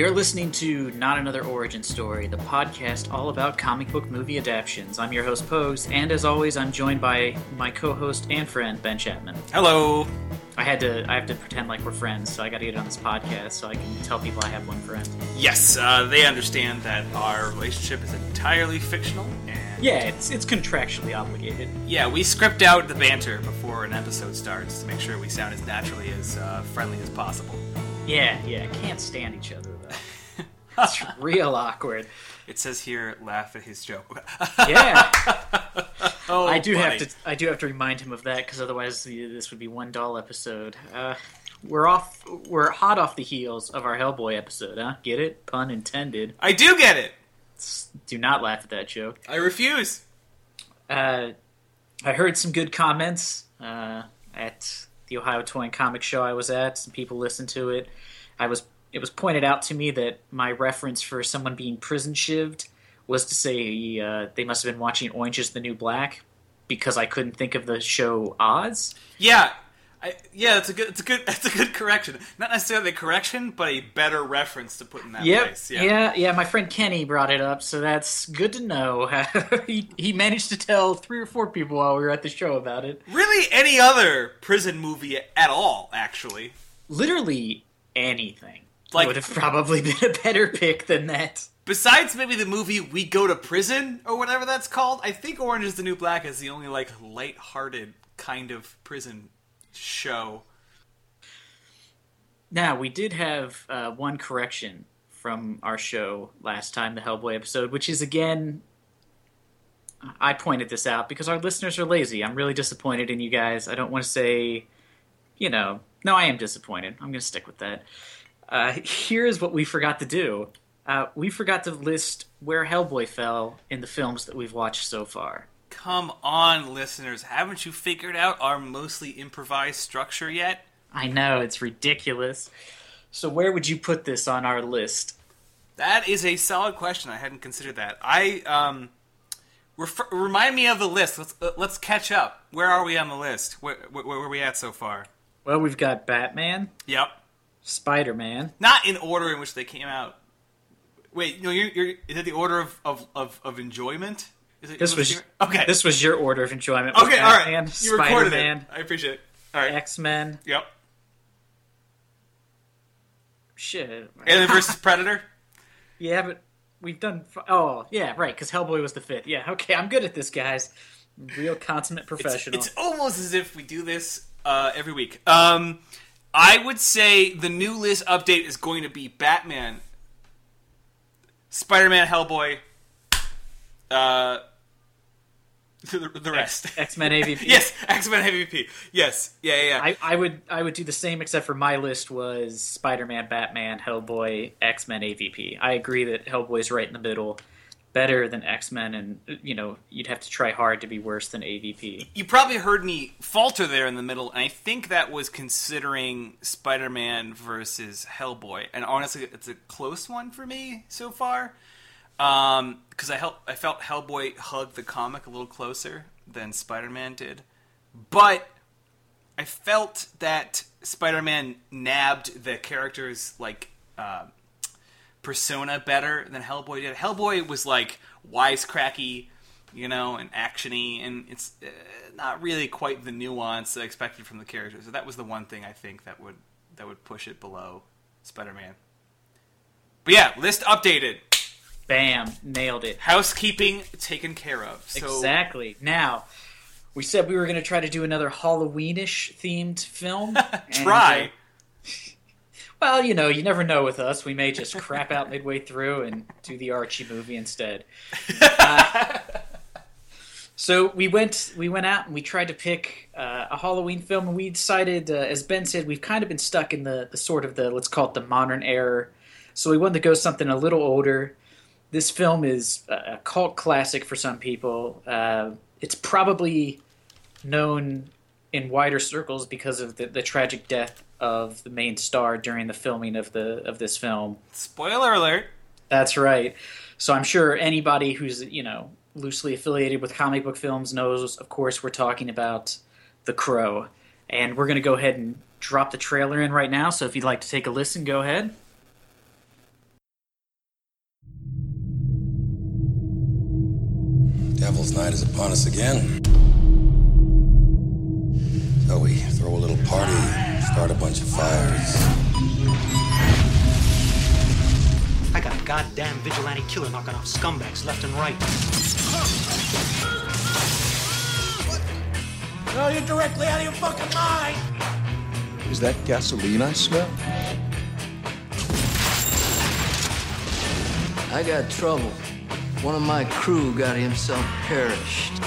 You're listening to Not Another Origin Story, the podcast all about comic book movie adaptations. I'm your host, Pose, and as always, I'm joined by my co-host and friend, Ben Chapman. Hello. I had to I have to pretend like we're friends, so I got to get on this podcast so I can tell people I have one friend. Yes, uh, they understand that our relationship is entirely fictional. And Yeah, it's it's contractually obligated. yeah, we script out the banter before an episode starts to make sure we sound as naturally as uh, friendly as possible. Yeah, yeah, can't stand each other. It's real awkward. It says here, laugh at his joke. Yeah, oh, I do have to I do have to remind him of that because otherwise this would be one doll episode. Uh, we're off. We're hot off the heels of our Hellboy episode, huh? Get it? Pun intended. I do get it. Do not laugh at that joke. I refuse. Uh, I heard some good comments uh, at the Ohio Toy and Comic Show I was at. Some people listened to it. I was. It was pointed out to me that my reference for someone being prison shivved was to say uh, they must have been watching Orange Is the New Black because I couldn't think of the show Oz. Yeah. I, yeah, it's a good, it's a good, it's a good correction. Not necessarily a correction, but a better reference to put in that Yep. place. Yeah. yeah, yeah. My friend Kenny brought it up, so that's good to know. he he managed to tell three or four people while we were at the show about it. Really, any other prison movie at all? Actually, Literally anything Like- would have probably been a better pick than that. besides maybe the movie We Go to Prison or whatever that's called, I think Orange is the New Black is the only like light-hearted kind of prison show. Now we did have uh, one correction from our show last time, the Hellboy episode, which is again. I pointed this out because our listeners are lazy. I'm really disappointed in you guys. I don't want to say, you know, no, I am disappointed. I'm going to stick with that. Uh, here's what we forgot to do. Uh, we forgot to list where Hellboy fell in the films that we've watched so far. Come on, listeners, haven't you figured out our mostly improvised structure yet? I know it's ridiculous. So where would you put this on our list? That is a solid question. I hadn't considered that. I um, refer, remind me of the list. Let's uh, let's catch up. Where are we on the list? Where, where, where are we at so far? Well, we've got Batman, Yep. Spider Man. Not in order in which they came out. Wait, no, you're, you're is it the order of of, of, of enjoyment? Is it, This was your- okay. This was your order of enjoyment. okay, all right. You recorded Spider-Man, it. I appreciate it. All right. X Men. Yep. Shit. Alien versus Predator. yeah, but we've done. Oh, yeah, right. Because Hellboy was the fifth. Yeah. Okay, I'm good at this, guys. Real consummate It's, professional. it's almost as if we do this uh, every week. Um, I would say the new list update is going to be Batman, Spider-Man, Hellboy, uh, the, the rest. X Men AVP. yes, X-Men MVP. Yes, yeah, yeah. yeah. I, I would I would do the same except for my list was Spider Man, Batman, Hellboy, X Men AVP. I agree that Hellboy's right in the middle, better than X Men, and you know you'd have to try hard to be worse than AVP. you probably heard me falter there in the middle, and I think that was considering Spider-Man versus Hellboy. And honestly, it's a close one for me so far, because I hel- I felt Hellboy hugged the comic a little closer than Spider-Man did, but I felt that Spider-Man nabbed the character's like. Uh, persona better than Hellboy did. Hellboy was like wisecracky, you know, and actiony, and it's uh, not really quite the nuance I expected from the character. So that was the one thing I think that would that would push it below Spider-Man. But yeah, list updated, Bam, nailed it. housekeeping taken care of. So Exactly. Now, we said we were going to try to do another Halloweenish themed film. and, try. uh, well, you know, you never know with us. We may just crap out midway through and do the Archie movie instead. Uh, so we went, we went out and we tried to pick uh, a Halloween film, and we decided, uh, as Ben said, we've kind of been stuck in the, the sort of the let's call it the modern era. So we wanted to go something a little older. This film is a cult classic for some people. Uh, it's probably known in wider circles because of the, the tragic death of the main star during the filming of the of this film. Spoiler alert. That's right. So I'm sure anybody who's you know loosely affiliated with comic book films knows. Of course, we're talking about The Crow, and we're going to go ahead and drop the trailer in right now. So if you'd like to take a listen, go ahead. Devil's Night is upon us again. So we throw a little party start a bunch of fires. I got a goddamn vigilante killer knocking off scumbags left and right. No, you're directly out of your fucking mind! Is that gasoline I smell? I got trouble. One of my crew got himself perished.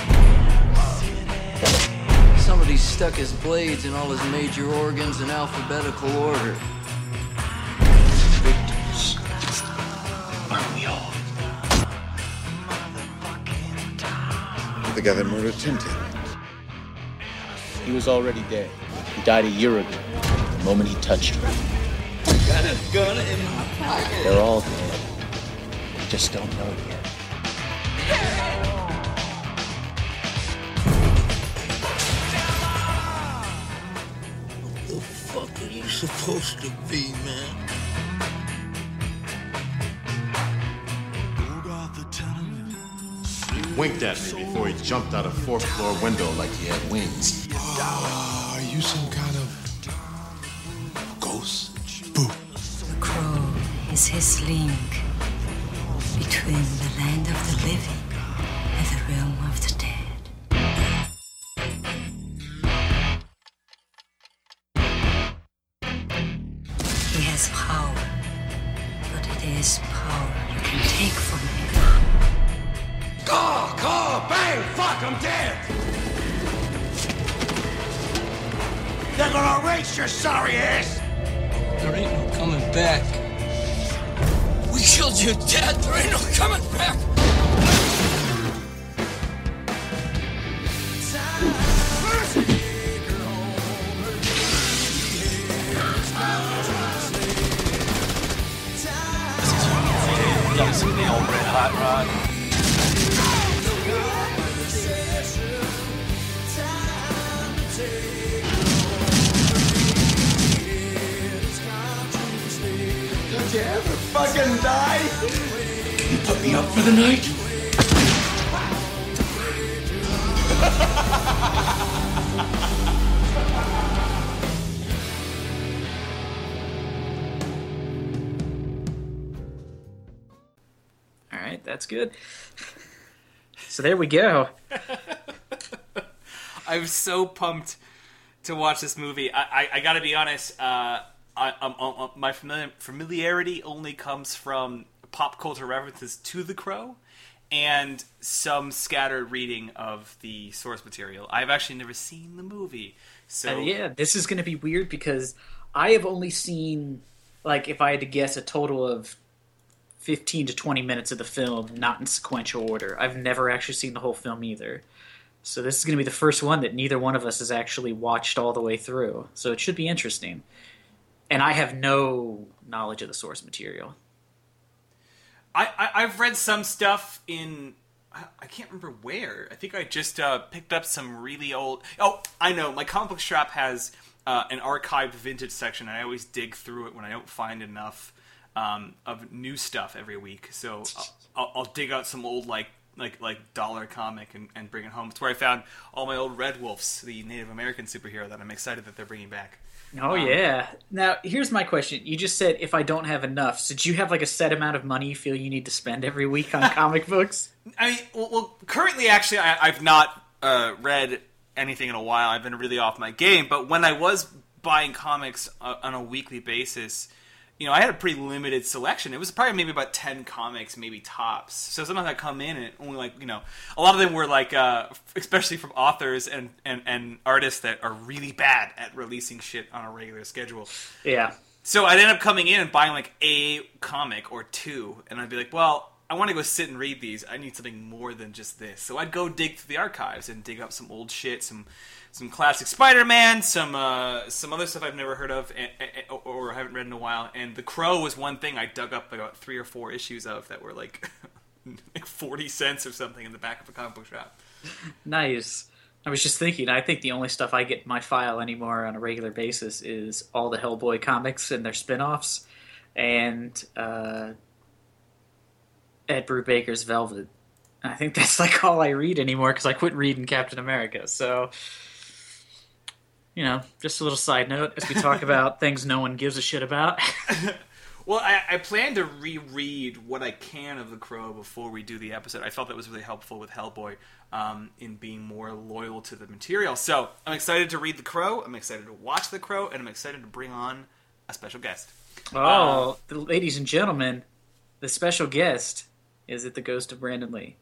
Somebody stuck his blades in all his major organs in alphabetical order. Victims. Aren't we all? The guy that murdered Tintin. He was already dead. He died a year ago, the moment he touched her. Got a gun in my pocket. They're all dead. We just don't know yet. Supposed to be, man? He winked at me before he jumped out a fourth floor window like he had wings. are you some kind of ghost? Boo. The crow is his link between the land of the living and the realm of the for the night? All right, that's good. So there we go. I'm so pumped to watch this movie. I, I, I got to be honest. Uh, I, um, um, um, my familiar, familiarity only comes from pop culture references to The Crow and some scattered reading of the source material. I've actually never seen the movie, so Uh, yeah, this is going to be weird because I have only seen, like, if I had to guess, a total of 15 to 20 minutes of the film, not in sequential order. I've never actually seen the whole film either. So this is going to be the first one that neither one of us has actually watched all the way through. So it should be interesting. And I have no knowledge of the source material. I, I I've read some stuff in I, I can't remember where. I think I just uh, picked up some really old. Oh, I know. My comic book shop has uh, an archived vintage section, and I always dig through it when I don't find enough um, of new stuff every week. So I'll, I'll, I'll dig out some old like like like dollar comic and, and bring it home. It's where I found all my old Red Wolves, the Native American superhero that I'm excited that they're bringing back. Oh yeah. Now here's my question. You just said if I don't have enough, so do you have like a set amount of money you feel you need to spend every week on comic books? I mean, well, well currently, actually, I, I've not uh, read anything in a while. I've been really off my game. But when I was buying comics uh, on a weekly basis, you know, I had a pretty limited selection. It was probably maybe about ten comics, maybe tops. So sometimes I come in and only like you know, a lot of them were like, uh, especially from authors and, and and artists that are really bad at releasing shit on a regular schedule. Yeah. So I'd end up coming in and buying like a comic or two, and I'd be like, well. I want to go sit and read these. I need something more than just this. So I'd go dig through the archives and dig up some old shit, some some classic Spider-Man, some uh, some other stuff I've never heard of and, and, or haven't read in a while. And The Crow was one thing I dug up about three or four issues of that were like like forty cents or something in the back of a comic book shop. Nice. I was just thinking, I think the only stuff I get in my file anymore on a regular basis is all the Hellboy comics and their spin offs and uh, Ed Brubaker's Velvet. I think that's like all I read anymore because I quit reading Captain America. So, you know, just a little side note as we talk about things no one gives a shit about. Well, I, I plan to reread what I can of The Crow before we do the episode. I felt that was really helpful with Hellboy um, in being more loyal to the material. So I'm excited to read The Crow. I'm excited to watch The Crow, and I'm excited to bring on a special guest. oh, the, ladies and gentlemen, the special guest is it the ghost of Brandon Lee?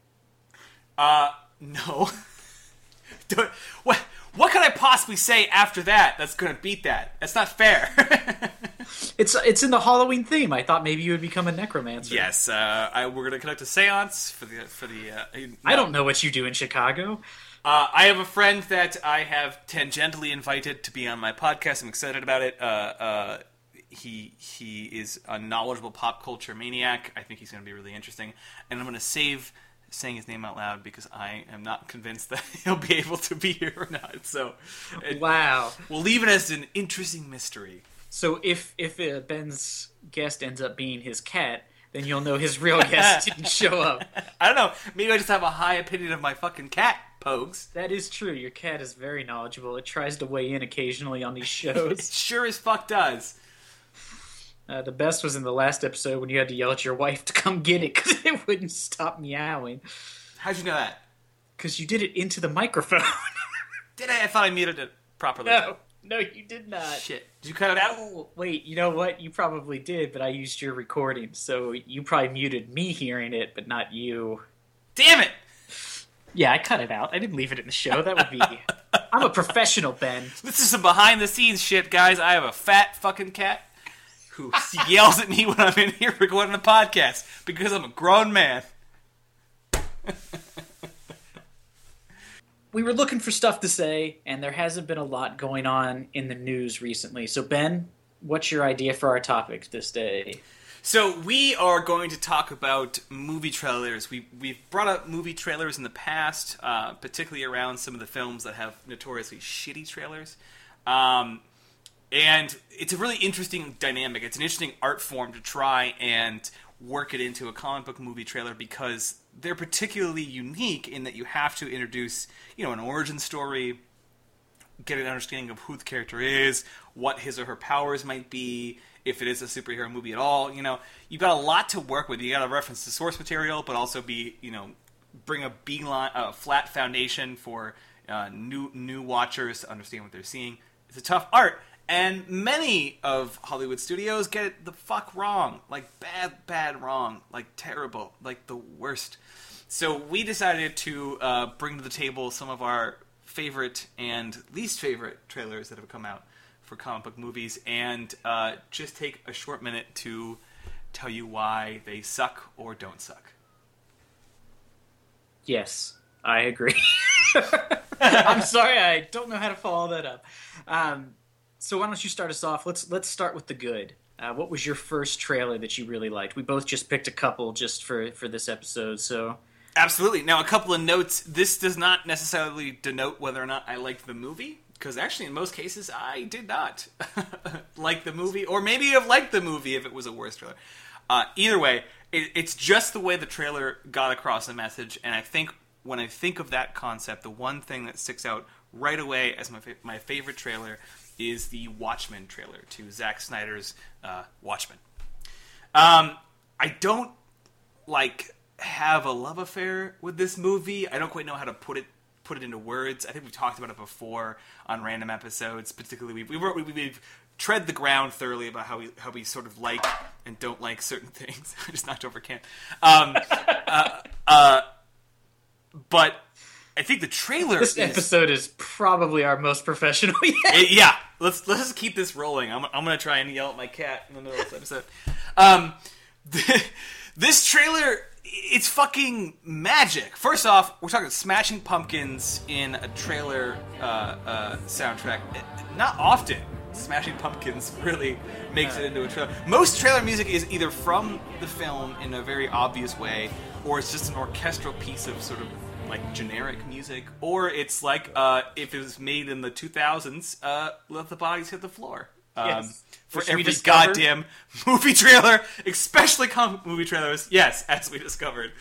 Uh, no. Don't- what? What could I possibly say after that that's going to beat that? That's not fair. It's it's in the Halloween theme. I thought maybe you would become a necromancer. yes, uh, I, we're going to conduct a séance for the for the. Uh, I don't know what you do in Chicago. Uh, I have a friend that I have tangentially invited to be on my podcast. I'm excited about it. Uh, uh, he he is a knowledgeable pop culture maniac. I think he's going to be really interesting, and I'm going to save saying his name out loud because I am not convinced that he'll be able to be here or not. So, it- Wow. we'll leave it as an interesting mystery. So if if uh, Ben's guest ends up being his cat, then you'll know his real guest didn't show up. I don't know. Maybe I just have a high opinion of my fucking cat, Pogues. That is true. Your cat is very knowledgeable. It tries to weigh in occasionally on these shows. Sure as fuck does. Uh, the best was in the last episode when you had to yell at your wife to come get it because it wouldn't stop meowing. How'd you know that? Because you did it into the microphone. Did I? I thought I muted it properly. no, no, you did not. Shit. Did you cut it out? Oh, wait, you know what? You probably did, but I used your recording, so you probably muted me hearing it, but not you. Damn it! Yeah, I cut it out. I didn't leave it in the show. That would be. I'm a professional, Ben. This is some behind the scenes shit, guys. I have a fat fucking cat who yells at me when I'm in here recording a podcast because I'm a grown man. we were looking for stuff to say, and there hasn't been a lot going on in the news recently. So, Ben, what's your idea for our topic this day? So we are going to talk about movie trailers. We we've brought up movie trailers in the past, uh, particularly around some of the films that have notoriously shitty trailers. Um, and it's a really interesting dynamic. It's an interesting art form to try and work it into a comic book movie trailer because they're particularly unique in that you have to introduce, you know, an origin story, get an understanding of who the character is, what his or her powers might be, if it is a superhero movie at all. You know, you've got a lot to work with. You got to reference the source material, but also be, you know, bring a beeline, a flat foundation for uh, new new watchers to understand what they're seeing. It's a tough art, and many of Hollywood studios get it the fuck wrong, like bad, bad wrong, like terrible, like the worst. So we decided to uh, bring to the table some of our favorite and least favorite trailers that have come out for comic book movies, and uh, just take a short minute to tell you why they suck or don't suck. Yes, I agree. I'm sorry, I don't know how to follow that up. Um, so why don't you start us off? Let's let's start with the good. Uh, what was your first trailer that you really liked? We both just picked a couple just for for this episode. So Absolutely. Now, a couple of notes. This does not necessarily denote whether or not I liked the movie, because actually, in most cases, I did not like the movie, or maybe have liked the movie if it was a worse trailer. Uh, either way, it, it's just the way the trailer got across the message, and I think when I think of that concept, the one thing that sticks out right away as my my favorite trailer is the Watchmen trailer to Zack Snyder's uh, Watchmen. Um, I don't like have a love affair with this movie. I don't quite know how to put it put it into words. I think we've talked about it before on random episodes. Particularly, we we, we we've tread the ground thoroughly about how we how we sort of like and don't like certain things. I just knocked over can. Um, uh, uh, but I think the trailer this is, episode is probably our most professional yet. Eh, yeah, let's let's just keep this rolling. I'm, I'm gonna try and yell at my cat in the middle of this episode. Um, this trailer, it's fucking magic. First off, we're talking Smashing Pumpkins in a trailer uh, uh, soundtrack. Not often. Smashing Pumpkins really makes it into a trailer. Most trailer music is either from the film in a very obvious way, or it's just an orchestral piece of sort of like generic music, or it's like uh, if it was made in the 2000s, uh, let the bodies hit the floor. Um, Yes. For Which every goddamn movie trailer, especially comic movie trailers. Yes, as we discovered.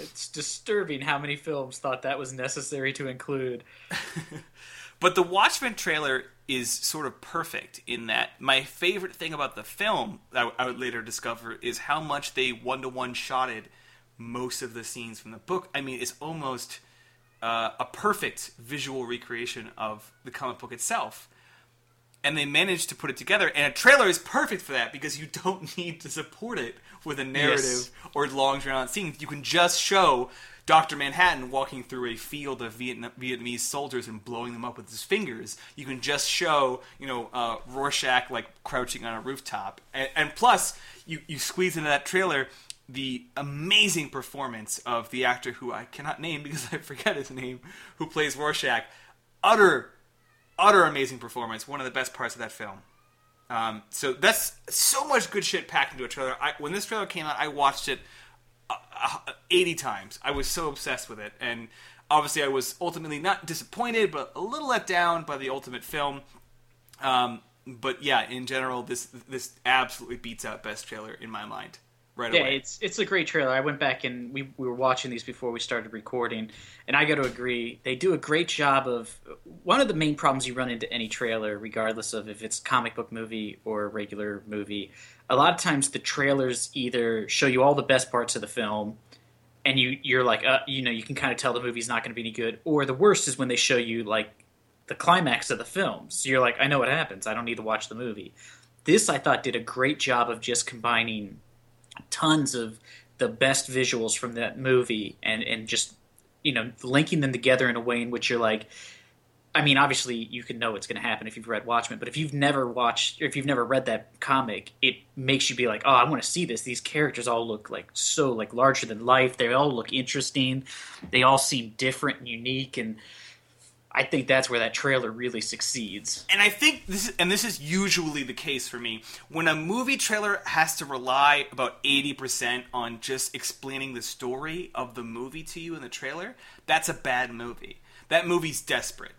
It's disturbing how many films thought that was necessary to include. But the Watchmen trailer is sort of perfect in that my favorite thing about the film I, I would later discover is how much they one to one shotted most of the scenes from the book. I mean, it's almost uh, a perfect visual recreation of the comic book itself. And they managed to put it together, and a trailer is perfect for that because you don't need to support it with a narrative Yes. or long drawn out scenes. You can just show Dr. Manhattan walking through a field of Vietnam- Vietnamese soldiers and blowing them up with his fingers. You can just show, you know, uh, Rorschach like crouching on a rooftop. And, and plus, you, you squeeze into that trailer the amazing performance of the actor who I cannot name because I forget his name, who plays Rorschach. Utter, utter amazing performance. One of the best parts of that film. Um, so that's so much good shit packed into a trailer. I, when this trailer came out, I watched it uh, uh, 80 times. I was so obsessed with it. And obviously, I was ultimately not disappointed, but a little let down by the ultimate film. Um, but yeah, in general, this this absolutely beats out best trailer in my mind. Right yeah, away. it's it's a great trailer. I went back and we, we were watching these before we started recording, and I got to agree, they do a great job of one of the main problems you run into any trailer, regardless of if it's comic book movie or a regular movie. A lot of times, the trailers either show you all the best parts of the film, and you you're like, uh, you know, you can kind of tell the movie's not going to be any good. Or the worst is when they show you like the climax of the film, so you're like, I know what happens. I don't need to watch the movie. This I thought did a great job of just combining tons of the best visuals from that movie and and just you know linking them together in a way in which you're like I mean obviously you can know what's going to happen if you've read Watchmen but if you've never watched or if you've never read that comic it makes you be like oh I want to see this. These characters all look like so like larger than life. They all look interesting. They all seem different and unique and I think that's where that trailer really succeeds. And I think this is, and this is usually the case for me. When a movie trailer has to rely about 80% on just explaining the story of the movie to you in the trailer that's a bad movie. That movie's desperate.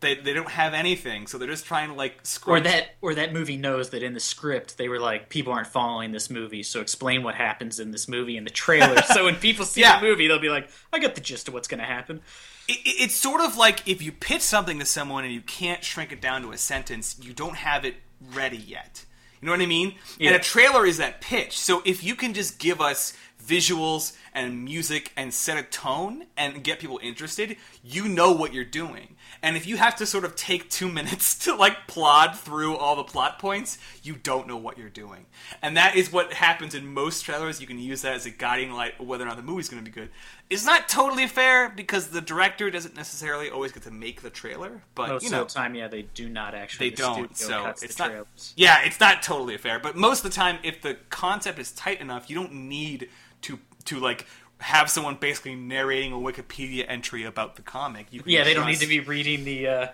They, they don't have anything so they're just trying to like or that or that movie knows that in the script they were like people aren't following this movie so explain what happens in this movie in the trailer. So when people see Yeah. the movie they'll be like i got the gist of what's going to happen it, it- it's sort of like if you pitch something to someone and you can't shrink it down to a sentence, you don't have it ready yet. You know what I mean? Yeah. And a trailer is that pitch. So if you can just give us visuals and music and set a tone and get people interested, you know what you're doing. And if you have to sort of take two minutes to like plod through all the plot points, you don't know what you're doing. And that is what happens in most trailers. You can use that as a guiding light whether or not the movie's going to be good. It's not totally fair because the director doesn't necessarily always get to make the trailer, but most you know of the time yeah they do not actually they the don't. So it's not. trailers. Yeah, it's not totally fair. But most of the time, if the concept is tight enough, you don't need to to like have someone basically narrating a Wikipedia entry about the comic. You yeah they don't need to be reading the uh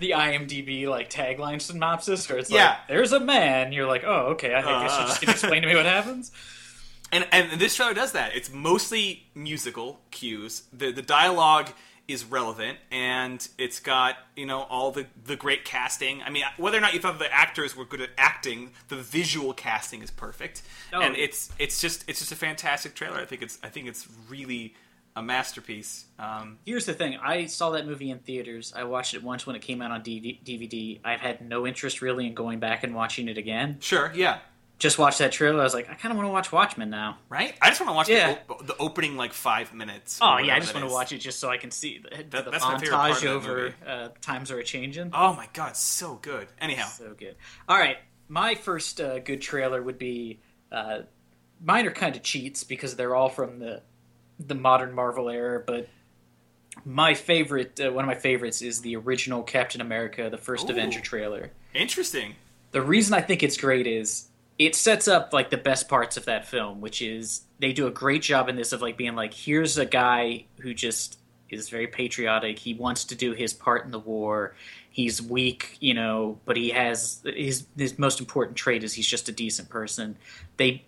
the imdb like tagline synopsis or it's Yeah. like there's a man you're like oh okay i guess you're just explain to me what happens And and this trailer does that. It's mostly musical cues. The the dialogue is relevant and it's got, you know, all the the great casting. I mean, whether or not you thought the actors were good at acting, the visual casting is perfect. Oh. And it's it's just it's just a fantastic trailer. I think it's I think it's really a masterpiece. Um, Here's the thing. I saw that movie in theaters. I watched it once when it came out on DVD. I've had no interest really in going back and watching it again. sure, yeah. Just watched that trailer. I was like, I kind of want to watch Watchmen now. Right? I just want to watch Yeah. the, op- the opening like 5 minutes. Oh yeah, I just want is. to watch it just so I can see the, That- the that's my favorite part of montage over uh, times are a changing. Oh my god, so good. Anyhow, So good. All right, my first uh, good trailer would be. Uh, mine are kind of cheats because they're all from the the modern Marvel era, but my favorite, uh, one of my favorites, is the original Captain America, the first Ooh. Avenger trailer. interesting. The reason I think it's great is it sets up like the best parts of that film, which is they do a great job in this of like being like, here's a guy who just is very patriotic. He wants to do his part in the war. He's weak, you know, but he has his his most important trait is he's just a decent person. They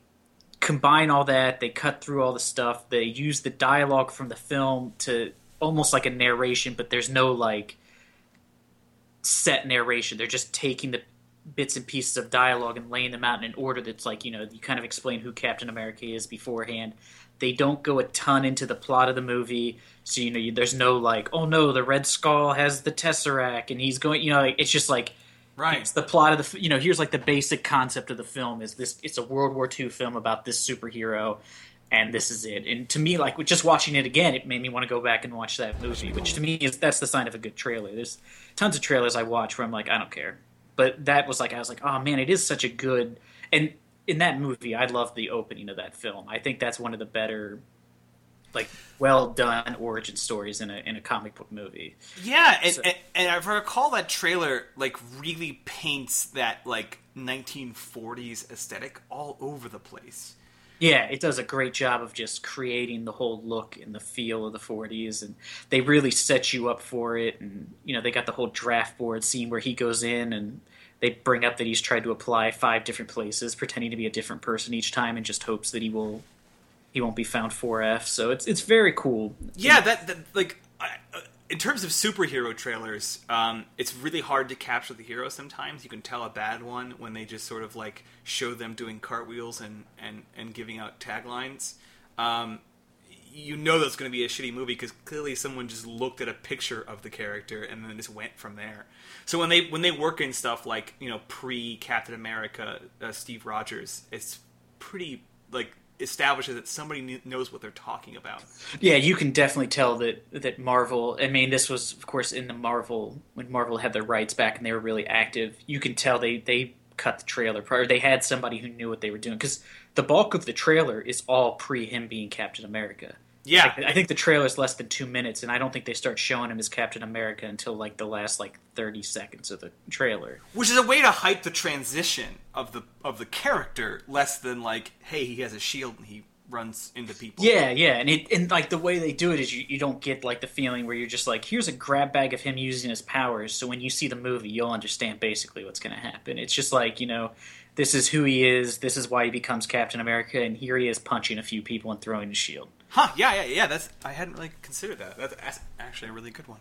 combine all that, they cut through all the stuff, they use the dialogue from the film to almost like a narration, but there's no like set narration. They're just taking the bits and pieces of dialogue and laying them out in an order that's like you know you kind of explain who Captain America is beforehand. They don't go a ton into the plot of the movie, so you know you, there's no like, oh no, the Red Skull has the Tesseract and he's going. You know, like, it's just like Right. it's the plot of the you know here's like the basic concept of the film is this it's a world war ii film about this superhero and this is it and to me like with just watching it again it made me want to go back and watch that movie which to me is that's the sign of a good trailer there's tons of trailers i watch where i'm like i don't care but that was like i was like oh man it is such a good and in that movie i love the opening of that film i think that's one of the better like well done origin stories in a in a comic book movie Yeah, and, and, and I recall that trailer like really paints that like 1940s aesthetic all over the place. Yeah, it does a great job of just creating the whole look and the feel of the 40s, and they really set you up for it. And you know, they got the whole draft board scene where he goes in and they bring up that he's tried to apply five different places, pretending to be a different person each time, and just hopes that he will he won't be found 4F. So it's it's very cool. Yeah, that, that like I, uh, in terms of superhero trailers, um, it's really hard to capture the hero. Sometimes you can tell a bad one when they just sort of like show them doing cartwheels and and and giving out taglines. Um, you know that's going to be a shitty movie because clearly someone just looked at a picture of the character and then just went from there. So when they when they work in stuff like you know pre Captain America, uh, Steve Rogers, it's pretty like establishes that somebody knows what they're talking about. Yeah, you can definitely tell that that Marvel. I mean, this was of course in the Marvel when Marvel had their rights back and they were really active. You can tell they they cut the trailer prior. They had somebody who knew what they were doing because the bulk of the trailer is all pre him being Captain America. Yeah. Like, I think the trailer is less than two minutes, and I don't think they start showing him as Captain America until like the last like thirty seconds of the trailer. which is a way to hype the transition of the of the character less than like hey he has a shield and he runs into people Yeah, yeah, and it and like the way they do it is you, you don't get like the feeling where you're just like here's a grab bag of him using his powers. So when you see the movie, you'll understand basically what's going to happen. It's just like you know, this is who he is. This is why he becomes Captain America, and here he is punching a few people and throwing his shield. huh yeah yeah yeah that's i hadn't really considered that that's, that's actually a really good one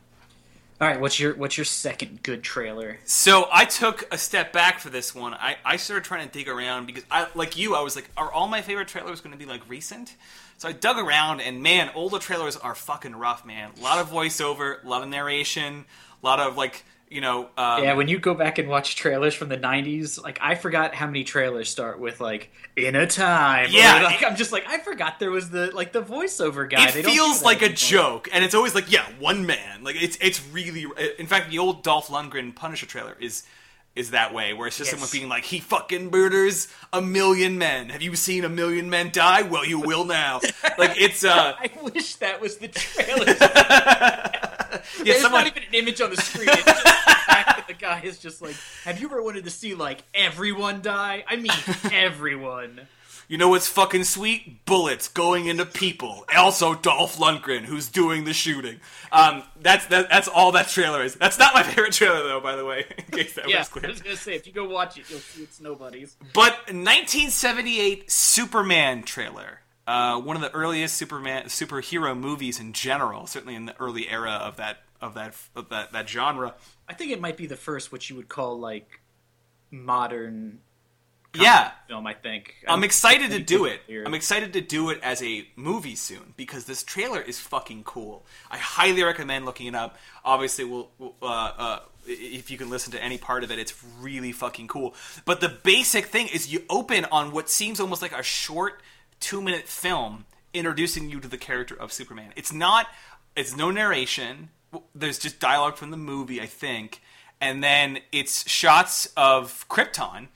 All right, what's your what's your second good trailer? so i took a step back for this one. I, I started trying to dig around because i like you i was like are all my favorite trailers going to be like recent? So i dug around and man older trailers are fucking rough man. A lot of voiceover a lot of narration a lot of like you know um, yeah, when you go back and watch trailers from the '90s, like I forgot how many trailers start with like "in a time." Yeah. like, I'm just like I forgot there was the like the voiceover guy. it They do feels that like a joke, and it's always like, yeah, one man. Like it's it's really. In fact, the old Dolph Lundgren Punisher trailer is is that way, where it's just Yes. someone being like, he fucking murders a million men. Have you seen a million men die? Well, you will now. like it's uh, I wish that was the trailer. yeah, There's someone. not even an image on the screen. It's just the fact that the guy is just like, "Have you ever wanted to see like everyone die? I mean, everyone." You know what's fucking sweet? Bullets going into people. Also, Dolph Lundgren, who's doing the shooting. Um, that's that, that's all that trailer is. That's not my favorite trailer, though. By the way, in case that yeah, was I was gonna say if you go watch it, you'll see it's nobody's. But 1978 Superman trailer. Uh, one of the earliest Superman superhero movies in general, certainly in the early era of that of that of that, that genre. I think it might be the first what you would call like modern. Yeah. film. I think I'm excited to do it. weird. I'm excited to do it as a movie soon because this trailer is fucking cool. I highly recommend looking it up. Obviously, we'll, we'll, uh, uh, if you can listen to any part of it, it's really fucking cool. But the basic thing is you open on what seems almost like a short two minute film introducing you to the character of Superman. It's not. It's no narration. There's just dialogue from the movie, I think, and then it's shots of Krypton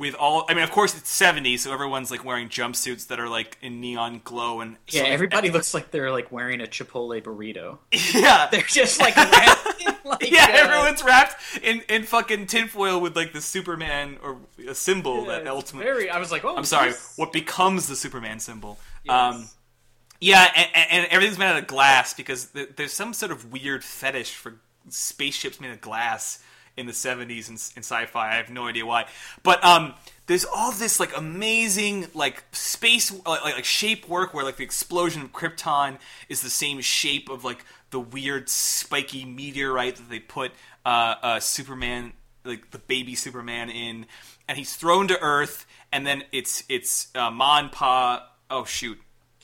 with all I mean of course it's 70s so everyone's like wearing jumpsuits that are like in neon glow and Yeah, everybody looks like they're like wearing a Chipotle burrito. yeah They're just like, wrapped in, like yeah uh, everyone's wrapped in in fucking tinfoil with like the superman or a symbol yeah, that ultimately Very. I was like, oh, i'm sorry this- what becomes the superman symbol um yeah and, and- and everything's made out of glass because there's some sort of weird fetish for spaceships made of glass in the 70s in, in sci-fi i have no idea why but um there's all this like amazing like space like, like shape work where like the explosion of krypton is the same shape of like the weird spiky meteorite that they put uh, uh, superman like the baby Superman in, and he's thrown to Earth, and then it's it's uh, Ma and Pa. Oh shoot.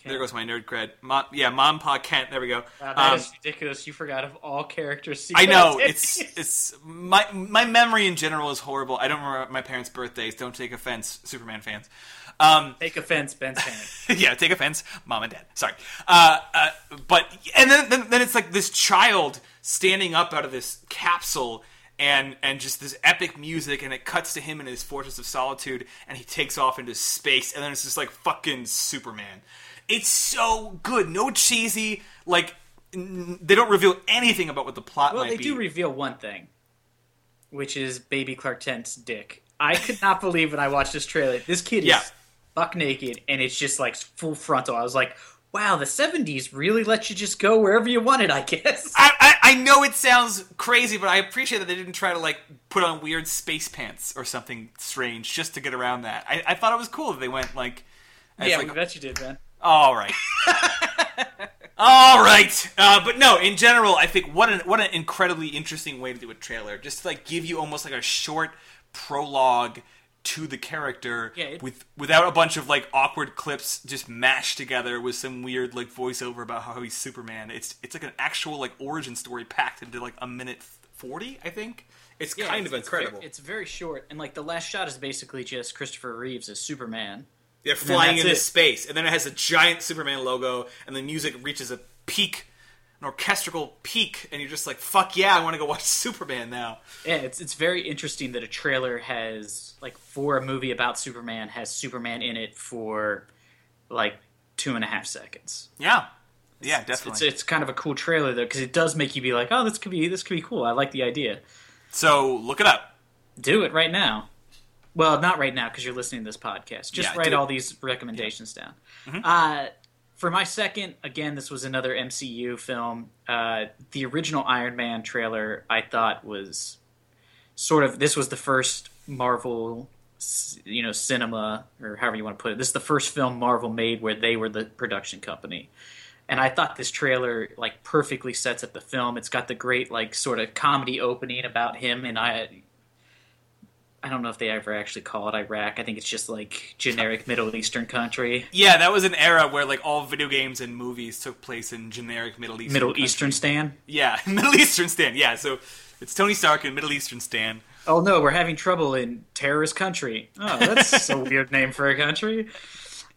There goes my nerd cred. Ma, yeah, Mom, Pa, Kent. There we go. Wow, that Um, is ridiculous. You forgot of all characters. I know it's it's my my memory in general is horrible. I don't remember my parents' birthdays. Don't take offense, Superman fans. Um, take offense, Ben yeah, take offense, mom and dad. Sorry, uh, uh, but and then, then then it's like this child standing up out of this capsule. And, and just this epic music, and it cuts to him in his fortress of solitude, and he takes off into space, and then it's just like fucking Superman. It's so good, no cheesy. Like n- they don't reveal anything about what the plot Well, might they be. do reveal one thing, which is baby Clark Kent's dick. I could not believe when I watched this trailer. This kid is Yeah. buck naked, and it's just like full frontal. I was like, "Wow, the '70s really let you just go wherever you wanted." I guess. I, I, I know it sounds crazy, but I appreciate that they didn't try to like put on weird space pants or something strange just to get around that. I, I thought it was cool that they went like, yeah, like we bet you did, man. All right, all right. Uh, but no, in general, I think what an what an incredibly interesting way to do a trailer, just to like give you almost like a short prologue to the character Yeah, it- with without a bunch of like awkward clips just mashed together with some weird like voiceover about how he's Superman. It's it's like an actual like origin story packed into like a minute forty, I think. It's Yeah, kind it's, of incredible. It's very short, and like the last shot is basically just Christopher Reeves as Superman. They're flying into it. space, and then it has a giant Superman logo, and the music reaches a peak, an orchestral peak, and you're just like, "Fuck yeah, I want to go watch Superman now." Yeah, it's it's very interesting that a trailer has like for a movie about Superman has Superman in it for like two and a half seconds. Yeah, yeah, It's- definitely. It's, it's kind of a cool trailer though because it does make you be like, oh, this could be this could be cool. I like the idea. So look it up. Do it right now. Well, not right now because you're listening to this podcast. Just Yeah, write all these recommendations down. Mhm. Uh, for my second, again, this was another MCU film. Uh, the original Iron Man trailer I thought was sort of this was the first Marvel, you know, cinema or however you want to put it. This is the first film Marvel made where they were the production company. And I thought this trailer like perfectly sets up the film. It's got the great like sort of comedy opening about him and I I don't know if they ever actually call it Iraq. I think it's just like generic Middle Eastern country. Yeah, that was an era where like all video games and movies took place in generic Middle Eastern. Middle countries. Eastern stand. Yeah, Middle Eastern stand. Yeah, so it's Tony Stark in Middle Eastern stand. Oh no, we're having trouble in terrorist country. Oh, that's a weird name for a country.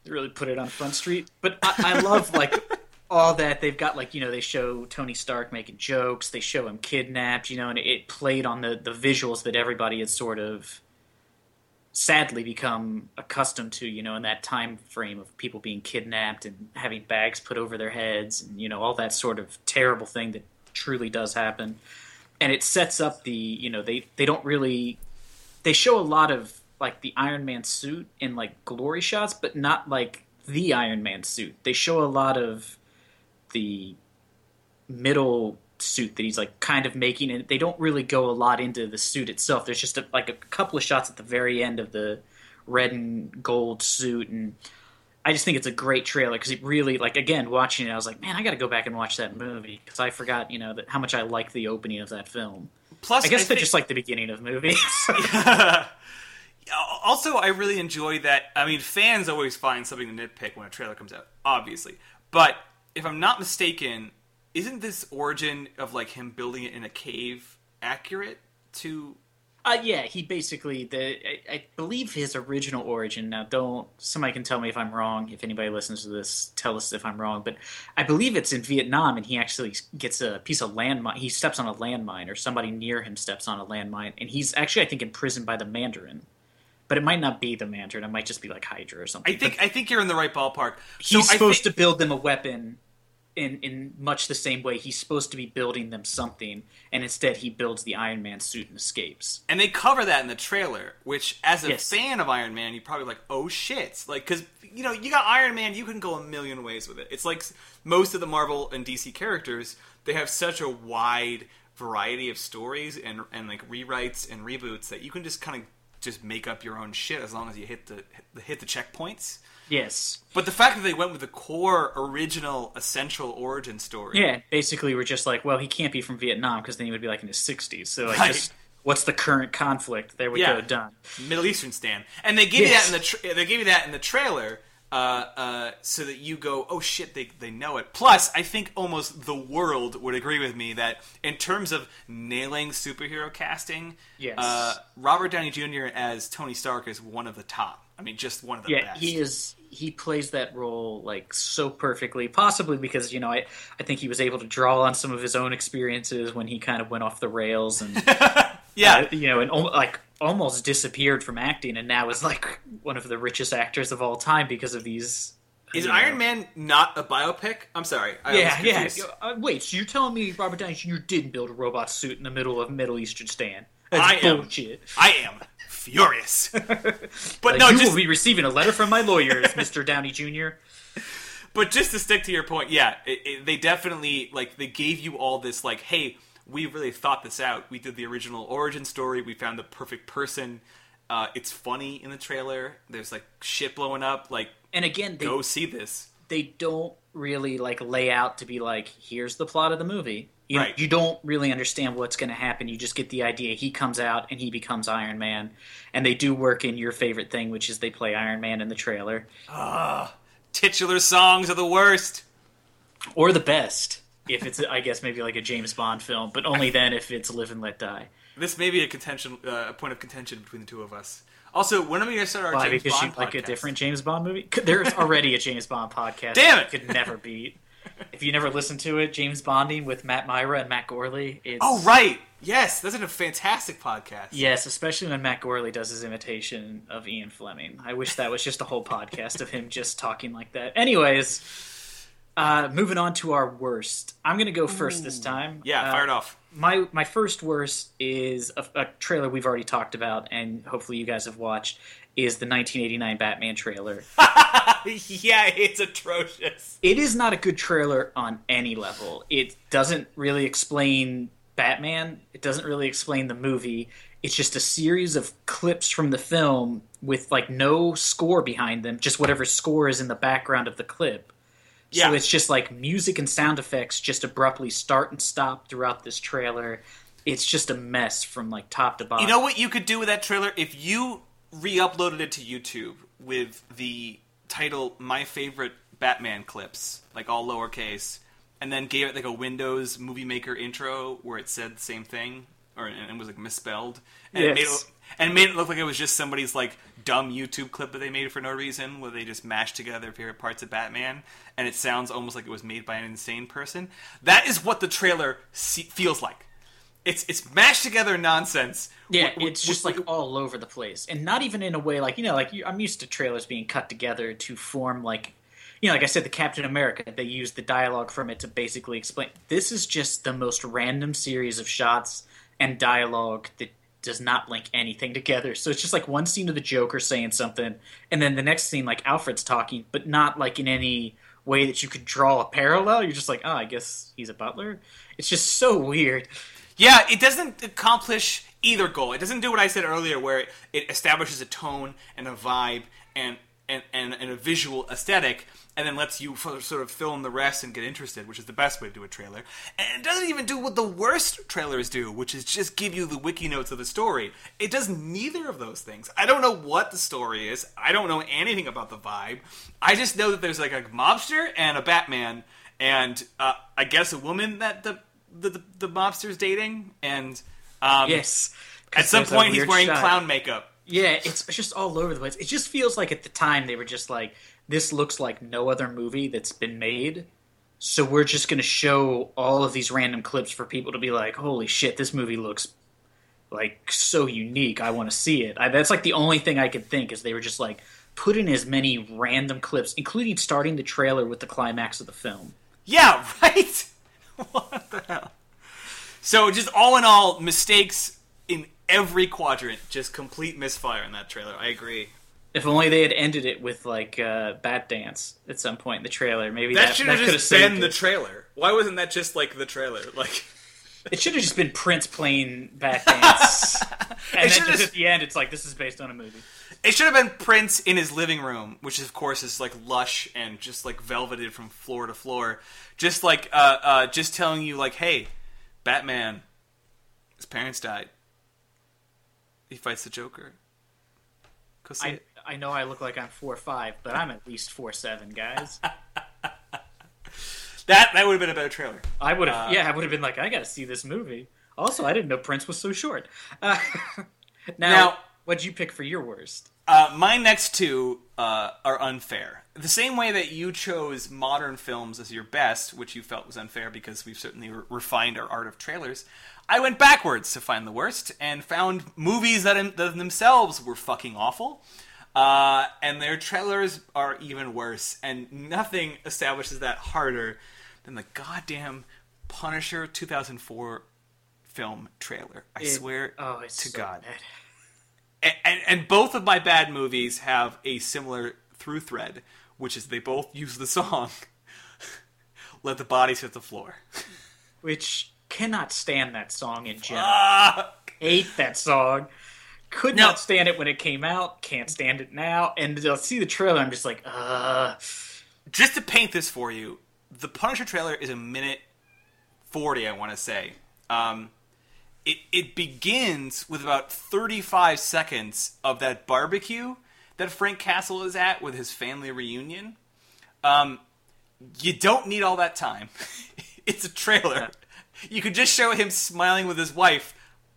They really put it on Front Street. But I, I love like all that they've got. Like you know, they show Tony Stark making jokes. They show him kidnapped. You know, and it, played on the the visuals that everybody has sort of sadly become accustomed to. You know, in that time frame of people being kidnapped and having bags put over their heads, and you know all that sort of terrible thing that truly does happen and it sets up the you know they they don't really they show a lot of like the Iron Man suit in like glory shots, but not like the Iron Man suit. They show a lot of the middle suit that he's like kind of making, and they don't really go a lot into the suit itself. There's just a, like a couple of shots at the very end of the red and gold suit, and I just think it's a great trailer because it really like again watching it, I was like, man, I got to go back and watch that movie because I forgot you know that how much I like the opening of that film. Plus, I guess I think- just like the beginning of movies. also, I really enjoy that. I mean, fans always find something to nitpick when a trailer comes out, obviously. But if I'm not mistaken, isn't this origin of like him building it in a cave accurate to? Uh, yeah, he basically the I, I believe his original origin. Now, don't somebody can tell me if I'm wrong. If anybody listens to this, tell us if I'm wrong. But I believe it's in Vietnam, and he actually gets a piece of landmine. He steps on a landmine, or somebody near him steps on a landmine, and he's actually I think imprisoned by the Mandarin. But it might not be the Mandarin. It might just be like Hydra or something. I think I think you're in the right ballpark. he's I supposed to build them a weapon in in much the same way he's supposed to be building them something and instead he builds the iron man suit and escapes And they cover that in the trailer, which, as a Yes. fan of Iron Man, you're probably like, "Oh shit!" Like, because you know, you got Iron Man, you can go a million ways with it. It's like most of the Marvel and DC characters; they have such a wide variety of stories and and like rewrites and reboots that you can just kind of just make up your own shit as long as you hit the hit the, checkpoints. yes But the fact that they went with the core, original, essential origin story, yeah basically we're just like well he can't be from vietnam because then he would be like in his 60s so like Right. just what's the current conflict? There we Yeah. go, done. Middle Eastern stand, and they give Yes. you that in the tra- they give you that in the trailer, uh, uh, so that you go, oh shit, they they know it. Plus, I think almost the world would agree with me that in terms of nailing superhero casting, Yes. uh, Robert Downey Jr. as Tony Stark is one of the top. I mean, just one of the yeah, best. he is. He plays that role like so perfectly. Possibly because you know I I think he was able to draw on some of his own experiences when he kind of went off the rails and yeah, uh, you know, and like almost disappeared from acting, and now is like one of the richest actors of all time because of these. Is you Iron Man not a biopic? I'm sorry. I Yeah, yeah. Uh, wait, so you're telling me Robert Downey Jr. didn't build a robot suit in the middle of Middle Eastern stand? That's I am- bullshit. I am furious. but Like, no, you just will be receiving a letter from my lawyers, Mr. Downey Jr. but just to stick to your point, yeah, it, it, they definitely like they gave you all this like, hey, we really thought this out. We did the original origin story. We found the perfect person. Uh, it's funny in the trailer. There's like shit blowing up. Like, And again, they go see this. they don't really like lay out to be like, here's the plot of the movie. You, Right. you don't really understand what's going to happen. You just get the idea. He comes out and he becomes Iron Man, and they do work in your favorite thing, which is they play Iron Man in the trailer, Ah, titular songs are the worst. or the best if it's I guess maybe like a James Bond film, but only then if it's Live and Let Die. This may be a contention, uh, a point of contention between the two of us. Also, when are we going to start our Why? James Because Bond you like a different James Bond movie? There's already a James Bond podcast. Damn it! could never beat. If you never listened to it, James Bonding with Matt Mira and Matt Gourley. It's, Oh right, yes, that's a fantastic podcast. Yes, especially when Matt Gourley does his imitation of Ian Fleming. I wish that was just a whole podcast of him just talking like that. Anyways, uh, moving on to our worst. I'm going to go first this time. Yeah, Uh, fire it off. My my first worst is a, a trailer we've already talked about, and hopefully you guys have watched. Is the 1989 Batman trailer? yeah, it's atrocious. it is not a good trailer on any level. It doesn't really explain Batman. It doesn't really explain the movie. It's just a series of clips from the film with like no score behind them, just whatever score is in the background of the clip. Yeah. So it's just like music and sound effects just abruptly start and stop throughout this trailer. It's just a mess from like top to bottom. You know what you could do with that trailer if you re-uploaded it to YouTube with the title "My Favorite Batman Clips," like all lowercase, and then gave it like a Windows Movie Maker intro where it said the same thing, or and it was like misspelled, and it made Yes. it, and it made it look like it was just somebody's like dumb YouTube clip that they made for no reason, where they just mashed together their favorite parts of Batman, and it sounds almost like it was made by an insane person. That is what the trailer se- feels like. It's it's mashed together nonsense. Yeah, With- with- it's just with- like all over the place, and not even in a way like you know, like you, I'm used to trailers being cut together to form like, you know, like I said, the Captain America. They use the dialogue from it to basically explain. This is just the most random series of shots and dialogue that does not link anything together. So it's just like one scene of the Joker saying something, and then the next scene like Alfred's talking, but not like in any way that you could draw a parallel. You're just like, oh, I guess he's a butler. It's just so weird. Yeah, it doesn't accomplish either goal. It doesn't do what I said earlier, where it, establishes a tone and a vibe and, and, and, and a visual aesthetic, and then lets you f- sort of fill in the rest and get interested, which is the best way to do a trailer. And it doesn't even do what the worst trailers do, which is just give you the wiki notes of the story. It does neither of those things. I don't know what the story is. I don't know anything about the vibe. I just know that there's like a mobster and a Batman, and uh, I guess a woman that the the, the, the mobster's dating, and um, Yes. at some point he's wearing shot. clown makeup. Yeah, it's it's just all over the place. It just feels like at the time they were just like, this looks like no other movie that's been made. So we're just going to show all of these random clips for people to be like, holy shit, this movie looks like so unique. I want to see it. I, that's like the only thing I could think is they were just like, put in as many random clips, including starting the trailer with the climax of the film. Yeah, right. what the hell? So just all in all, mistakes in every quadrant. Just complete misfire in that trailer. I agree. If only they had ended it with like uh, Bat Dance at some point in the trailer, maybe that, That should have just been saved the it. trailer. Why wasn't that just like the trailer? Like It should have just been Prince playing Bat Dance, and then just just- at the end, it's like this is based on a movie. It should have been Prince in his living room, which of course is like lush and just like velveted from floor to floor. Just like uh, uh, just telling you like, hey, Batman, his parents died. He fights the Joker. Go see I, it. I know I look like I'm four five, but I'm at least four seven, guys. That that would have been a better trailer. I would have, Uh, yeah, I would have been like, I got to see this movie. Also, I didn't know Prince was so short. Uh, now, Now- what'd you pick for your worst? Uh, my next two uh, are unfair. The same way that you chose modern films as your best, which you felt was unfair because we've certainly re- refined our art of trailers, I went backwards to find the worst and found movies that, in, that themselves were fucking awful. Uh, and their trailers are even worse, and nothing establishes that harder than the goddamn Punisher 2004 film trailer. I It- swear oh, it's to so God and, and, and both of my bad movies have a similar through thread, which is they both use the song "Let the Bodies Hit the Floor." Which cannot stand that song in general. Fuck. Hate that song. Could No. not stand it when it came out. Can't stand it now. And I'll see the trailer. I'm just like, uh. Just to paint this for you, the Punisher trailer is a minute forty. I want to say. Um, it it begins with about thirty five seconds of that barbecue that Frank Castle is at with his family reunion. Um, you don't need all that time. it's a trailer. You could just show him smiling with his wife.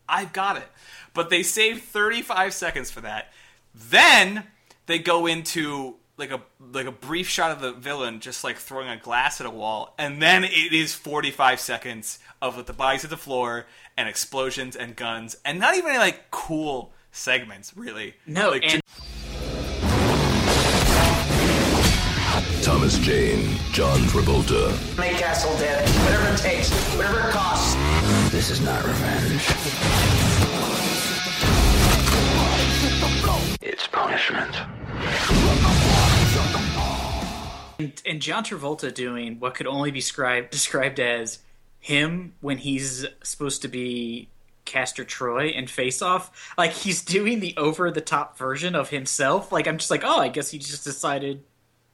I've got it. But they saved 35 seconds for that. Then they go into like a like a brief shot of the villain just like throwing a glass at a wall, and then it is 45 seconds of with the bodies at the floor and explosions and guns, and not even like cool segments really. No, like, and Thomas Jane, John Travolta. Make Castle dead. Whatever it takes. Whatever it costs. This is not revenge. It's punishment. and, and John Travolta doing what could only be described described as him when he's supposed to be Castor Troy in Face Off. Like he's doing the over the top version of himself. Like I'm just like, oh, I guess he just decided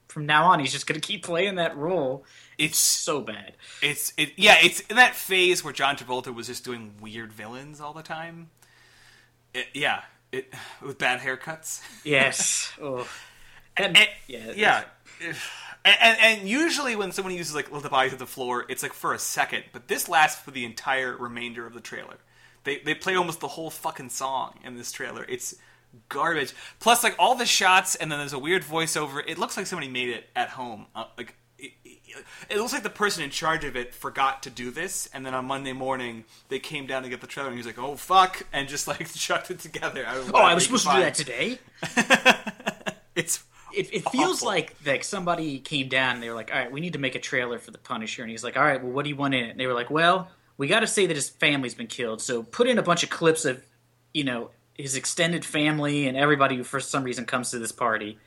from now on he's just gonna keep playing that role. It's so bad. It's it yeah, it's in that phase where John Travolta was just doing weird villains all the time. It, yeah, it with bad haircuts. Yes. oh. And, yeah. yeah. And, and, and usually when someone uses like the bodies hit the floor, it's like for a second, but this lasts for the entire remainder of the trailer. They they play almost the whole fucking song in this trailer. It's garbage. Plus, like all the shots, and then there's a weird voiceover. It looks like somebody made it at home. Uh, like it, looks like the person in charge of it forgot to do this, and then on Monday morning they came down to get the trailer, and he was like, "Oh fuck," and just like chucked it together. I Oh, I was supposed to do that today. it's it, it feels like like somebody came down and they were like, "All right, we need to make a trailer for the Punisher," and he's like, "All right, well, what do you want in it?" And they were like, "Well, we got to say that his family's been killed, so put in a bunch of clips of, you know, his extended family and everybody who for some reason comes to this party,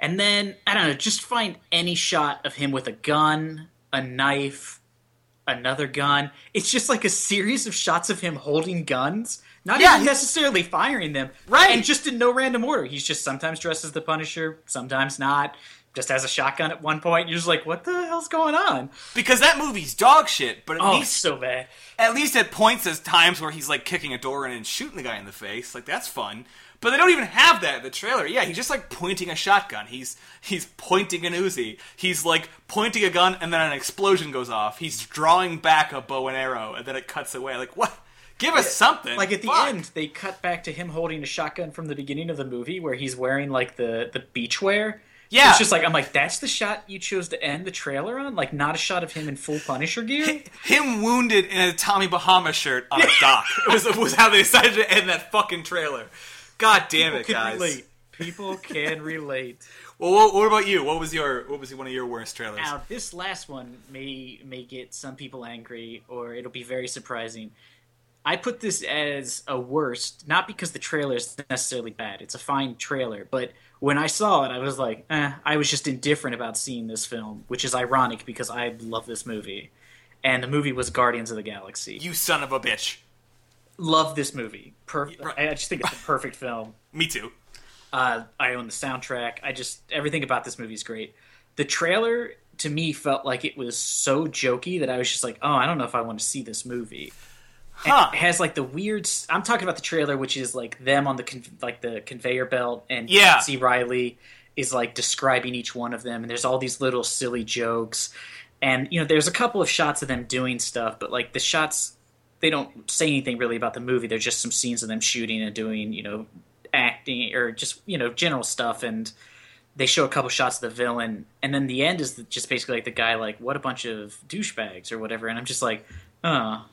and then I don't know, just find any shot of him with a gun, a knife." Another gun. It's just like a series of shots of him holding guns, not Yeah, even necessarily firing them, Right. And just in no random order. He's just sometimes dressed as the Punisher, sometimes not. Just has a shotgun at one point. You're just like, what the hell's going on? because that movie's dog shit. But at Oh, least so bad. at least at points there's times where he's like kicking a door in and shooting the guy in the face like that's fun but they don't even have that in the trailer. Yeah he's just like pointing a shotgun. He's he's pointing an uzi. He's like pointing a gun and then an explosion goes off. He's drawing back a bow and arrow and then it cuts away. Like what? Give us something. Like at the Fuck. end, they cut back to him holding a shotgun from the beginning of the movie, where he's wearing like the the beach wear. Yeah. it's just like I'm like, that's the shot you chose to end the trailer on, like not a shot of him in full Punisher gear. him wounded in a tommy bahama shirt on a dock. Was, was how they decided to end that fucking trailer god damn it People can guys relate. People can relate. well what, what about you what was your what was one of your worst trailers Now, this last one may may get some people angry, or it'll be very surprising. I put this as a worst, not because the trailer is necessarily bad. It's a fine trailer, but when I saw it, I was like, eh, I was just indifferent about seeing this film, which is ironic because I love this movie. And the movie was Guardians of the Galaxy. you son of a bitch love this movie. Perf- I just think it's a perfect film. me too Uh, I own the soundtrack. I just everything about this movie is great. The trailer to me felt like it was so jokey that I was just like, oh, I don't know if I want to see this movie. Huh. It has like the weird. I'm talking about the trailer, which is like them on the con- like the conveyor belt, and Yeah. C. Reilly is like describing each one of them, and there's all these little silly jokes, and you know, there's a couple of shots of them doing stuff, but like the shots, they don't say anything really about the movie. They're just some scenes of them shooting and doing, you know, acting or just you know general stuff, and they show a couple shots of the villain, and then the end is just basically like the guy like, "What a bunch of douchebags" or whatever, and I'm just like, oh.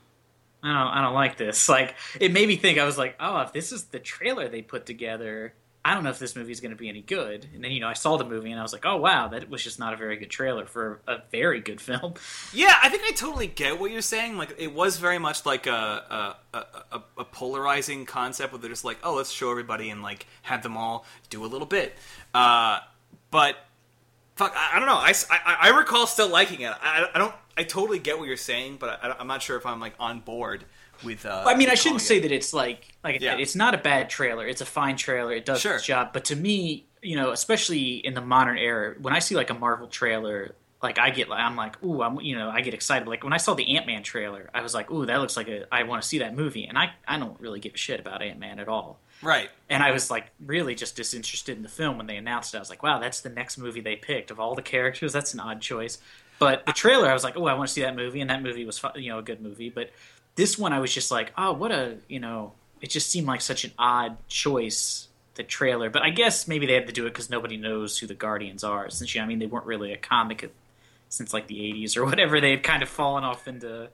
I don't, I don't like this. Like, it made me think. I was like, oh, if this is the trailer they put together, I don't know if this movie is going to be any good. And then, you know, I saw the movie and I was like, oh wow, that was just not a very good trailer for a very good film. Yeah, I think I totally get what you're saying. Like, it was very much like a a, a, a, polarizing concept where they're just like, oh, let's show everybody and like have them all do a little bit. Uh, but fuck, I, I don't know. I I recall still liking it. I, I don't. I totally get what you're saying, but I, I'm not sure if I'm like on board with. Uh, I mean, I shouldn't say it. that it's like like Yeah. it's not a bad trailer. It's a fine trailer. It does Sure. its job. But to me, you know, especially in the modern era, when I see like a Marvel trailer, like I get like I'm like, ooh, I'm you know, I get excited. Like when I saw the Ant Man trailer, I was like, ooh, that looks like a I want to see that movie. And I I don't really give a shit about Ant Man at all. Right. And I was like really just disinterested in the film when they announced it. I was like, wow, that's the next movie they picked of all the characters. That's an odd choice. But the trailer, I was like, oh, I want to see that movie, and that movie was you know a good movie. But this one, I was just like, oh, what a you know, it just seemed like such an odd choice. The trailer, but I guess maybe they had to do it because nobody knows who the Guardians are. Since you, know, I mean, they weren't really a comic since like the '80s or whatever. They had kind of fallen off into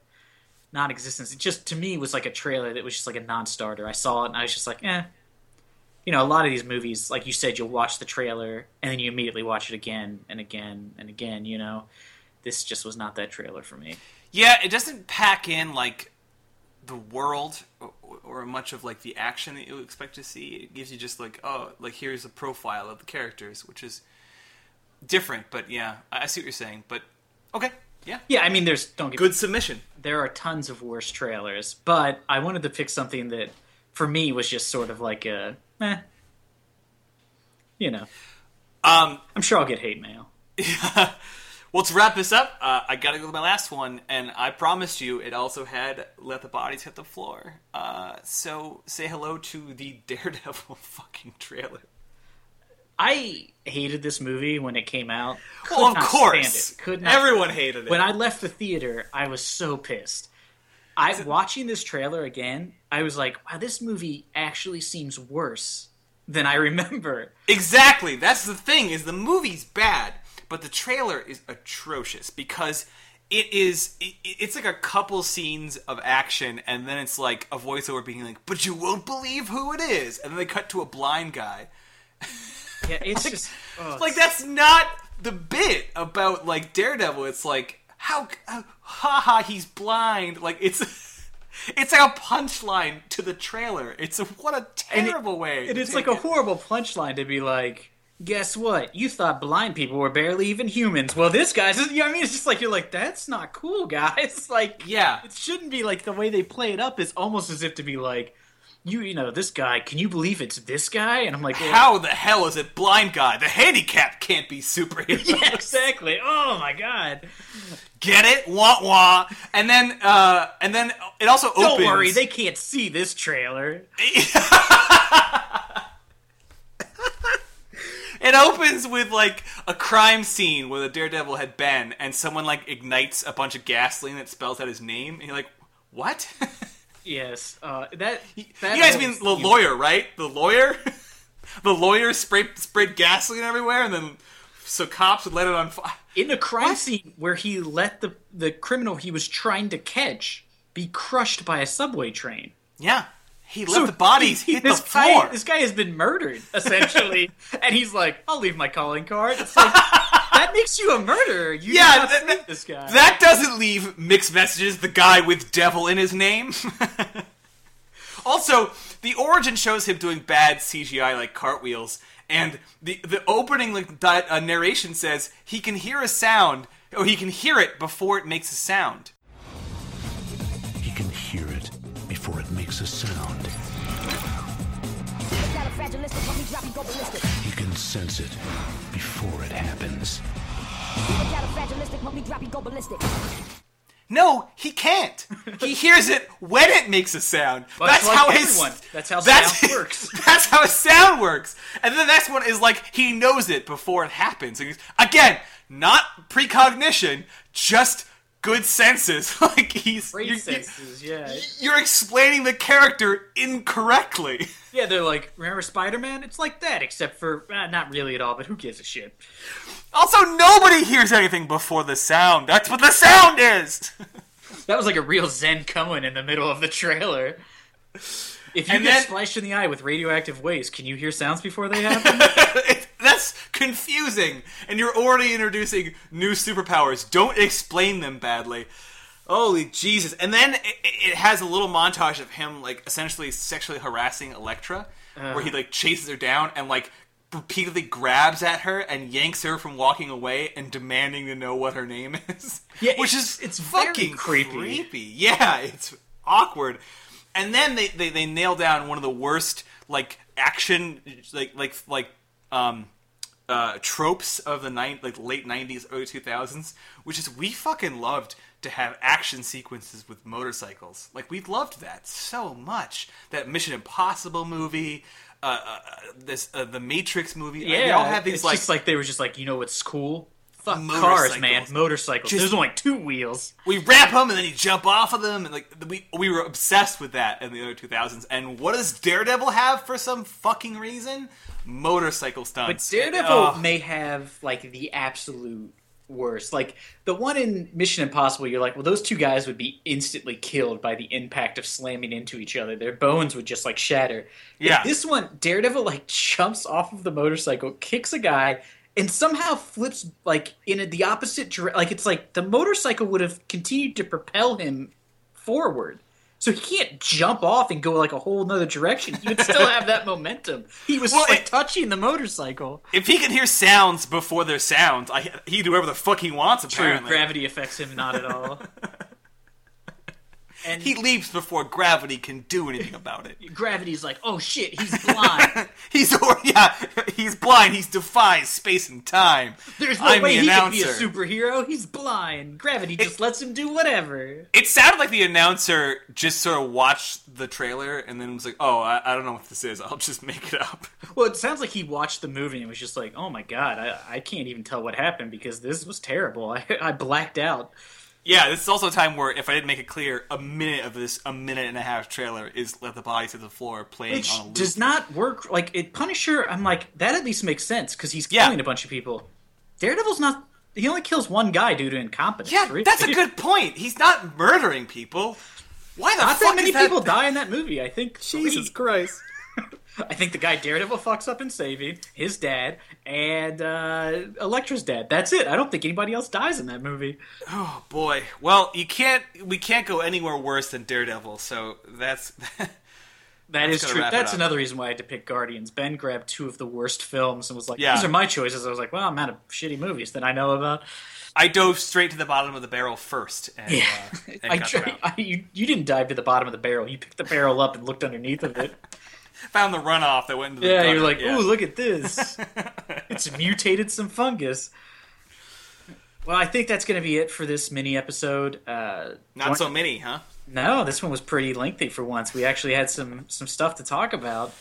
non-existence. It just to me was like a trailer that was just like a non-starter. I saw it and I was just like, eh. You know, a lot of these movies, like you said, you'll watch the trailer and then you immediately watch it again and again and again. You know, this just was not that trailer for me. Yeah, it doesn't pack in like the world or, or much of like the action that you expect to see. It gives you just like, oh, like here's a profile of the characters, which is different. But yeah, I see what you're saying. But okay, yeah, Yeah, I mean, there's don't get good submission. There are tons of worse trailers, but I wanted to pick something that, for me, was just sort of like a, eh. You know, Um, I'm sure I'll get hate mail. well, to wrap this up, uh, I gotta go to my last one, and I promised you it also had "Let the Bodies Hit the Floor." Uh, so say hello to the Daredevil fucking trailer. I hated this movie when it came out. Could Well, of course. it. Could not Everyone hated it. When I left the theater, I was so pissed. I watching this trailer again, I was like, "Wow, this movie actually seems worse than I remember." Exactly. That's the thing is the movie's bad, but the trailer is atrocious because it is it, it's like a couple scenes of action and then it's like a voiceover being like, "But you won't believe who it is." And then they cut to a blind guy. Yeah, it's just oh, Like that's not the bit about like Daredevil. It's like how how haha he's blind. Like it's it's like a punchline to the trailer. It's a what a terrible way. And it's take like a horrible punchline to be like, guess what? You thought blind people were barely even humans. Well, this guy's, you know what I mean? It's just like, you're like, that's not cool, guys. Like, yeah. It shouldn't be like the way they play it up is almost as if to be like, you, you know, this guy, can you believe it's this guy? And I'm like, well, How the hell is it blind guy? The handicap can't be superhero. Yeah, exactly. Oh my god. Get it? Wah wah. And then uh and then it also Don't opens worry, they can't see this trailer. It opens with like a crime scene where the Daredevil had been and someone like ignites a bunch of gasoline that spells out his name and you're like, "What?" Yes, uh, that, you guys mean the lawyer, right? The lawyer? the lawyer sprayed sprayed gasoline everywhere and then so cops would let it on fire. in a crime scene where he let the the criminal he was trying to catch be crushed by a subway train. Yeah. He let the bodies he- hit the this floor. Guy, this guy has been murdered essentially, and he's like, "I'll leave my calling card." It's like that makes you a murderer. You Yeah, did not that- this guy. That doesn't leave mixed messages. The guy with devil in his name. also, the origin shows him doing bad CGI like cartwheels, and the the opening like di- uh, narration says he can hear a sound, or he can hear it before it makes a sound. He can hear it before it makes a sound. He can sense it before it happens. No, he can't. He hears it when it makes a sound. Much that's like how everyone. his That's how that's- sound works. That's how a sound works. And then the next one is like he knows it before it happens. And he's- Again, not precognition, just good senses. like he's Brain you're, senses, yeah. you're explaining the character incorrectly. Yeah, they're like, remember Spider Man? It's like that, except for uh, not really at all. But who gives a shit? Also, nobody hears anything before the sound. That's what the sound is. That was like a real Zen koan in the middle of the trailer. If you And get then- splashed in the eye with radioactive waste, can you hear sounds before they happen? That's confusing, and you're already introducing new superpowers. Don't explain them badly. Holy Jesus! And then it, it has a little montage of him like essentially sexually harassing Elektra, where he Uh. like chases her down and like repeatedly grabs at her and yanks her from walking away and demanding to know what her name is. Yeah, which is it's fucking creepy. creepy. Yeah, it's awkward. And then they, they, they nail down one of the worst like action like like like um uh tropes of the nine like late nineties, early two thousands, which is we fucking loved to have action sequences with motorcycles. Like we loved that so much. That Mission Impossible movie, uh, uh this uh, the Matrix movie. yeah, they all have these it's like just like they were just like, you know what's cool? Fuck cars, man. Motorcycles. Just- There's only two wheels. we wrap them and then you jump off of them and like we we were obsessed with that in the early 2000s and what does daredevil have for some fucking reason motorcycle stunts. But Daredevil may have like the absolute worst. Like the one in Mission Impossible, you're like, well, those two guys would be instantly killed by the impact of slamming into each other. Their bones would just like shatter. Yeah. In this one, Daredevil like jumps off of the motorcycle, kicks a guy, and somehow flips like in a, the opposite direction. Like it's like the motorcycle would have continued to propel him forward. So he can't jump off and go like a whole nother direction. He would still have that momentum. He was Well, like it- touching the motorcycle. if he can hear sounds before there's sounds I, he can do whatever the fuck he wants True, apparently gravity affects him not at all. and he leaps before gravity can do anything about it gravity's like, oh shit, he's blind. he's or yeah he's blind he defies space and time There's no I'm way he announcer. can be a superhero. He's blind. Gravity just lets him do whatever. It sounded like the announcer just sort of watched the trailer and then was like, "Oh, I, I don't know what this is. I'll just make it up." Well, it sounds like he watched the movie and was just like, oh my god, I, I can't even tell what happened because this was terrible. I, I blacked out. Yeah, this is also a time where, if I didn't make it clear, a minute of this, a minute and a half trailer is "Let the Bodies Hit the Floor" playing Which on a loop. does not work. Like, it Punisher, I'm like, that at least makes sense because he's Yeah. killing a bunch of people. Daredevil's not. He only kills one guy due to incompetence. yeah, really. that's a good point. He's not murdering people. Why the Not fuck that many is that? people die in that movie. I think. Jesus three. Christ! I think the guy Daredevil fucks up in saving his dad and uh, Elektra's dad. That's it. I don't think anybody else dies in that movie. Oh boy. Well, you can't. We can't go anywhere worse than Daredevil. So that's. That That's true. That's another reason why I had to pick Guardians. Ben grabbed two of the worst films and was like, Yeah. "These are my choices." I was like, "Well, I'm out of shitty movies that I know about." I dove straight to the bottom of the barrel first. And, Yeah, uh, and I. I you, you didn't dive to the bottom of the barrel. You picked the barrel up and looked underneath of it. found the runoff that went into the. yeah, gutter. you're like, Yeah. "Ooh, look at this! it's mutated some fungus." Well, I think that's going to be it for this mini episode. Uh, Not so many, huh? No, this one was pretty lengthy for once. We actually had some some stuff to talk about.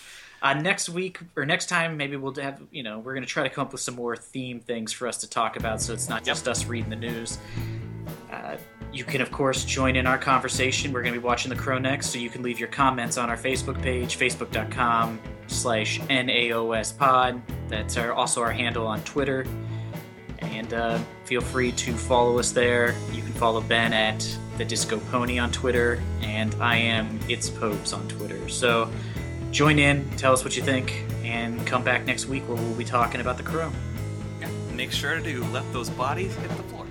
Uh, next week or next time, maybe we'll have you know we're going to try to come up with some more theme things for us to talk about, so it's not just us reading the news. Uh, you can of course join in our conversation. We're going to be watching The Crow next, so you can leave your comments on our Facebook page, facebook.com slash NAOS pod. That's our, also our handle on Twitter. And uh, feel free to follow us there. You can follow Ben at the Disco Pony on Twitter, and I am It's Popes on Twitter. So join in, tell us what you think, and come back next week where we'll be talking about the crow. Make sure to let those bodies hit the floor.